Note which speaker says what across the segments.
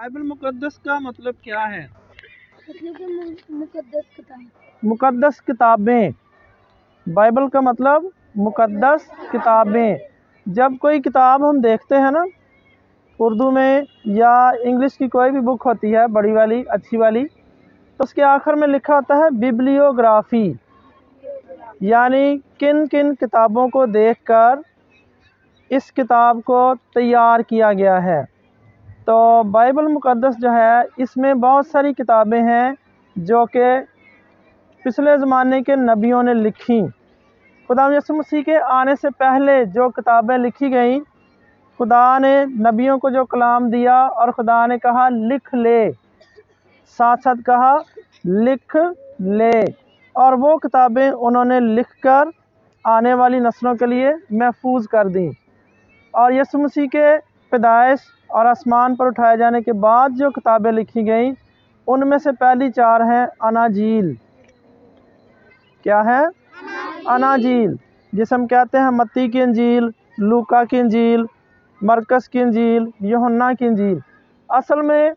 Speaker 1: Bible मुकद्दस का मतलब क्या है?
Speaker 2: मतलब कि मुकद्दस किताब।
Speaker 1: मुकद्दस किताबें। बाइबल का मतलब मुकद्दस किताबें। जब कोई किताब हम देखते हैं ना उर्दू में या इंग्लिश की कोई भी बुक होती है बड़ी वाली अच्छी वाली तो उसके आखिर में लिखा होता है बिब्लियोग्राफी। यानी किन किन किताबों को देखकर इस किताब को तैयार किया गया है। तो बाइबल मुक़दस जो है, इसमें बहुत सारी किताबें हैं जो कि पिछले ज़माने के नबियों ने लिखी। खुदा यसु मसीह के आने से पहले जो किताबें लिखी गईं, खुदा ने नबियों को जो कलाम दिया और खुदा ने कहा, लिख ले। साथ साथ कहा, लिख ले। और वो किताबें उन्होंने लिखकर आने वाली नस्लों के लिए महफूज कर दी। और यसु मसीह के पैदाइश और आसमान पर उठाए जाने के बाद जो किताबें लिखी गईं, उनमें से पहली चार हैं अनाजील। क्या है? अनाजील, जिसे हम कहते हैं मत्ती की अंजील, लूका की अंजील, मरकस की अंजील, यूहन्ना की अंजील। असल में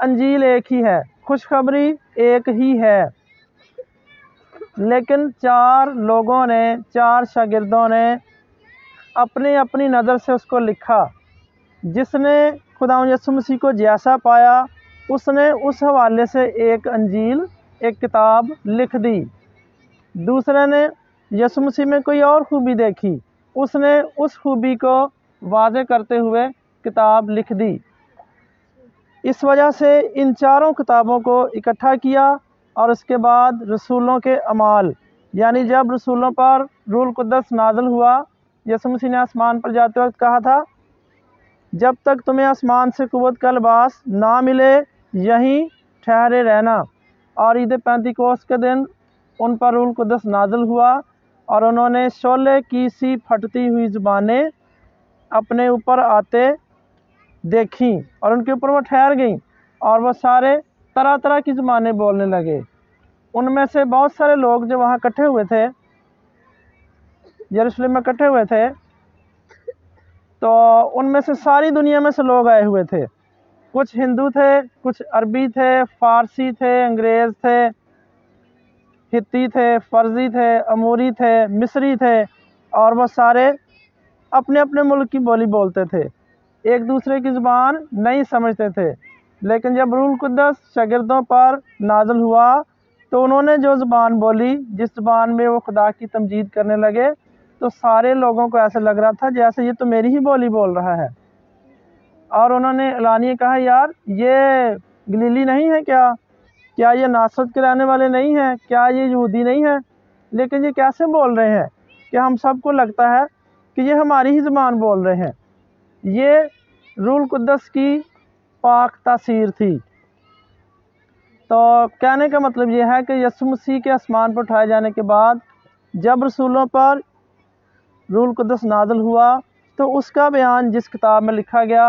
Speaker 1: अंजील एक ही है, खुशखबरी एक ही है। लेकिन चार लोगों ने, चार शागिर्दों ने अपनी अपनी नज़र से उसको लिखा। जिसने खुदा यसु मसीह को जैसा पाया, उसने उस हवाले से एक अंजील, एक किताब लिख दी। दूसरे ने यसु मसीह में कोई और खूबी देखी। उसने उस खूबी को वाजे करते हुए किताब लिख दी। इस वजह से इन चारों किताबों को इकट्ठा किया और उसके बाद रसूलों के अमाल, यानी जब रसूलों पर रूल कुदस नाजल हुआ यसु मसीह ने आसमान पर जाते वक्त कहा था जब तक तुम्हें आसमान से कुवत का लिबास ना मिले, यहीं ठहरे रहना। और ईद पैंतीकोस के दिन उन पर रूल कुदस नाजल हुआ और उन्होंने शोले की सी फटती हुई ज़ुबानें अपने ऊपर आते देखी और उनके ऊपर वो ठहर गईं और वो सारे तरह तरह की ज़ुबानें बोलने लगे। उनमें से बहुत सारे लोग जो वहाँ इकट्ठे हुए थे, यरूशलेम में इकट्ठे हुए थे तो उनमें से सारी दुनिया में से लोग आए हुए थे। कुछ हिंदू थे, कुछ अरबी थे, फ़ारसी थे, अंग्रेज़ थे, हित्ती थे, फ़र्जी थे, अमूरी थे, मिस्री थे, और वह सारे अपने अपने मुल्क की बोली बोलते थे। एक दूसरे की ज़ुबान नहीं समझते थे। लेकिन जब रूल कुदस शागिर्दों पर नाजल हुआ तो उन्होंने जो ज़ुबान बोली, जिस ज़ुबान में वो खुदा की तमजीद करने लगे तो सारे लोगों को ऐसे लग रहा था जैसे ये तो मेरी ही बोली बोल रहा है। और उन्होंने एलानिए कहा, यार, ये गलीली नहीं है क्या? क्या ये नासरत के रहने वाले नहीं हैं? क्या ये यहूदी नहीं है? लेकिन ये कैसे बोल रहे हैं कि हम सबको लगता है कि ये हमारी ही ज़बान बोल रहे हैं? ये रूल कुद्दस की पाक तासीर थी। तो कहने का मतलब ये है कि यसु मसीह के आसमान पर उठाए जाने के बाद जब रसूलों पर रूल कुद्दस नाजल हुआ। तो उसका बयान जिस किताब में लिखा गया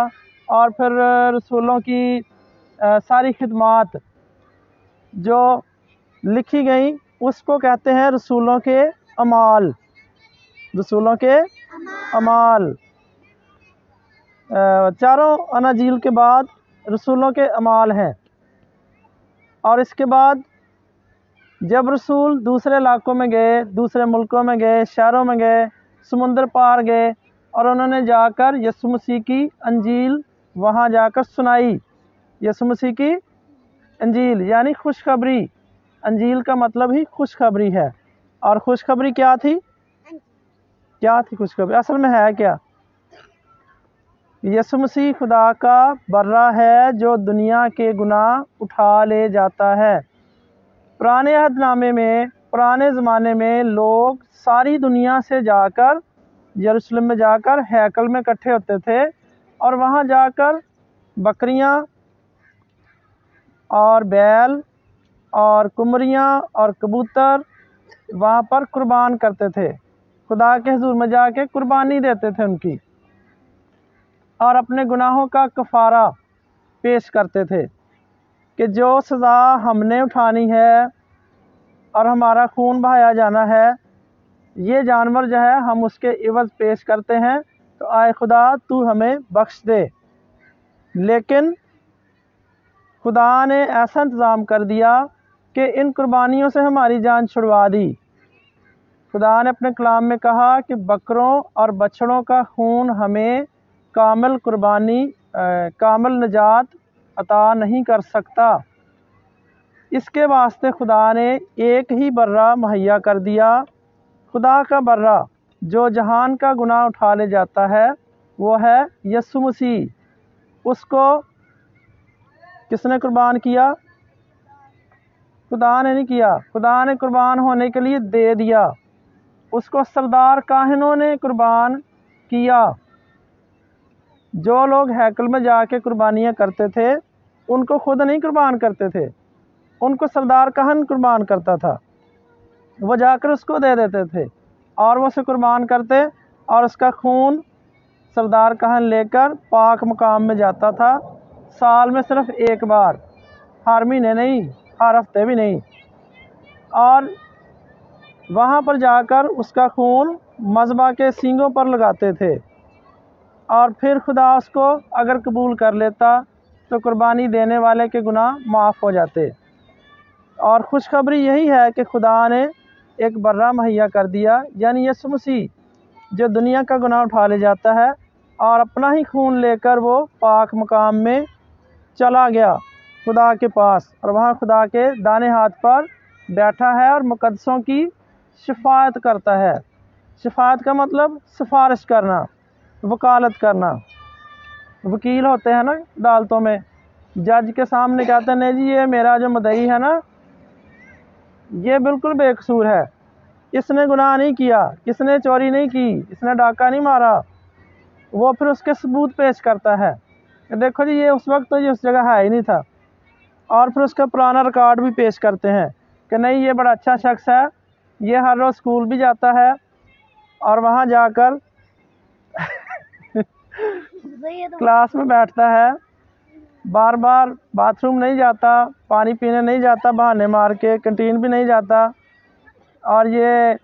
Speaker 1: और फिर रसूलों की अ, सारी खिदमात जो लिखी गई उसको कहते हैं रसूलों के अमाल। रसूलों के अमाल। चारों अनाजील के बाद रसूलों के अमाल हैं। और इसके बाद जब रसूल दूसरे इलाकों में गए दूसरे मुल्कों में गए शहरों में गए समुंदर पार गए और उन्होंने जाकर यसु मसीह की अंजील वहाँ जाकर सुनाई। यसु मसीह की अंजील, यानी खुशखबरी। अंजील का मतलब ही खुशखबरी है। और खुशखबरी क्या थी? क्या थी खुशखबरी? असल में है क्या? यसु मसीह खुदा का बर्रा है जो दुनिया के गुनाह उठा ले जाता है। पुराने अहदनामे में पुराने ज़माने में लोग सारी दुनिया से जाकर, यरूशलेम में जाकर हैकल में इकट्ठे होते थे और वहाँ जाकर बकरियाँ और बैल और कुमरियाँ और कबूतर वहाँ पर कुर्बान करते थे। खुदा के हजूर में जाके कुर्बानी देते थे उनकी और अपने गुनाहों का कफ़ारा पेश करते थे कि जो सज़ा हमने उठानी है और हमारा खून बहाया जाना है। ये जानवर जो है, हम उसके इवज़ पेश करते हैं। तो आए खुदा, तू हमें बख्श दे। लेकिन खुदा ने ऐसा इंतज़ाम कर दिया कि इन कुर्बानियों से हमारी जान छुड़वा दी। खुदा ने अपने कलाम में कहा कि बकरों और बछड़ों का खून हमें कामल कुर्बानी कामल नजात अता नहीं कर सकता। इसके वास्ते खुदा ने एक ही बर्रा मुहैया कर दिया। खुदा का बर्रा, जो जहान का गुनाह उठा ले जाता है, वो है यसु मसीह। उसको किसने कुर्बान किया? खुदा ने नहीं किया। खुदा ने कुर्बान होने के लिए दे दिया। उसको सरदार काहिनों ने कुर्बान किया। जो लोग हैकल में जाके कुर्बानियाँ करते थे, उनको खुद नहीं कुर्बान करते थे। उनको सरदार कहन कुर्बान करता था। वो जाकर उसको दे देते थे और वो उसे कुर्बान करते और उसका खून सरदार कहन लेकर पाक मकाम में जाता था। साल में सिर्फ़ एक बार, हर महीने नहीं, हर हफ़्ते भी नहीं। और वहाँ पर जाकर उसका खून मजबा के सींगों पर लगाते थे। और फिर खुदा उसको अगर कबूल कर लेता तो कुर्बानी देने वाले के गुनाह माफ़ हो जाते। और खुशखबरी यही है कि खुदा ने एक बर्रा मुहैया कर दिया, यानी यसु मसीह, जो दुनिया का गुनाह उठा ले जाता है और अपना ही खून लेकर वो पाक मकाम में चला गया, खुदा के पास। और वहाँ खुदा के दाने हाथ पर बैठा है और मुकदसों की शिफायत करता है। शिफायत का मतलब सिफारिश करना, वकालत करना। वकील होते हैं ना अदालतों में, जज के सामने कहते हैं, नहीं जी, ये मेरा जो मदई है ना ये बिल्कुल बेकसूर है। इसने गुनाह नहीं किया इसने चोरी नहीं की इसने डाका नहीं मारा। वो फिर उसके सबूत पेश करता है। देखो जी ये उस वक्त तो ये उस जगह है ही नहीं था। और फिर उसका पुराना रिकॉर्ड भी पेश करते हैं कि नहीं ये बड़ा अच्छा शख्स है। ये हर रोज़ स्कूल भी जाता है और वहाँ जाकर क्लास में बैठता है। बार बार बाथरूम नहीं जाता, पानी पीने नहीं जाता, बहाने मार के कंटीन भी नहीं जाता। और ये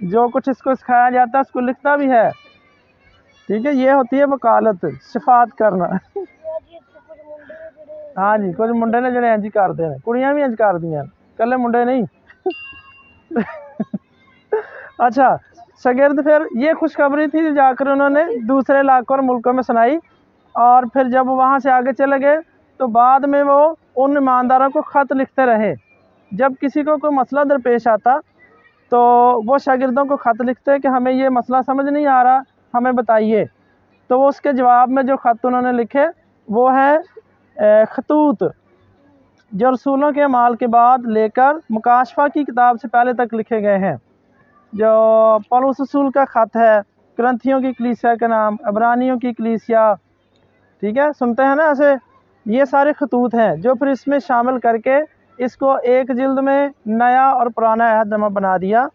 Speaker 1: जो कुछ इसको सिखाया जाता है, उसको लिखता भी है। ठीक है, ये होती है वकालत सिफात करना। हाँ जी, कुछ मुंडे ने जड़े इंज करते हैं कुड़ियाँ भी इंज कर दया कल मुंडे नहीं। अच्छा शगिर्द फिर ये खुशखबरी थी जाकर उन्होंने दूसरे इलाकों और मुल्कों में सुनाई। और फिर जब वहाँ से आगे चले गए तो बाद में वो उन ईमानदारों को ख़त लिखते रहे। जब किसी को कोई मसला दरपेश आता तो वो शागिर्दों को ख़त लिखते कि हमें ये मसला समझ नहीं आ रहा, हमें बताइए। तो वो उसके जवाब में जो ख़त उन्होंने लिखे, वो है खतूत, जो रसूलों के माल के बाद लेकर मुकाशफा की किताब से पहले तक लिखे गए हैं। जो पौलुस रसूल का ख़त है, ग्रंथियों की कलीसिया का नाम, अबरानियों की कलीसिया ठीक है? सुनते हैं ना ऐसे? ये सारे खतूत हैं जो फिर इसमें शामिल करके इसको एक जल्द में नया और पुराना अहदनामा बना दिया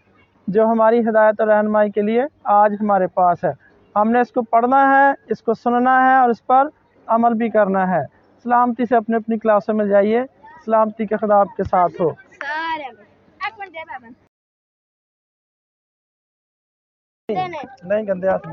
Speaker 1: जो हमारी हदायत और रहनमाई के लिए आज हमारे पास है। हमने इसको पढ़ना है इसको सुनना है और इस पर अमल भी करना है। सलामती से अपने अपनी क्लासों में जाइए। सलामती के खिताब के साथ हो। नहीं गंदे हाथ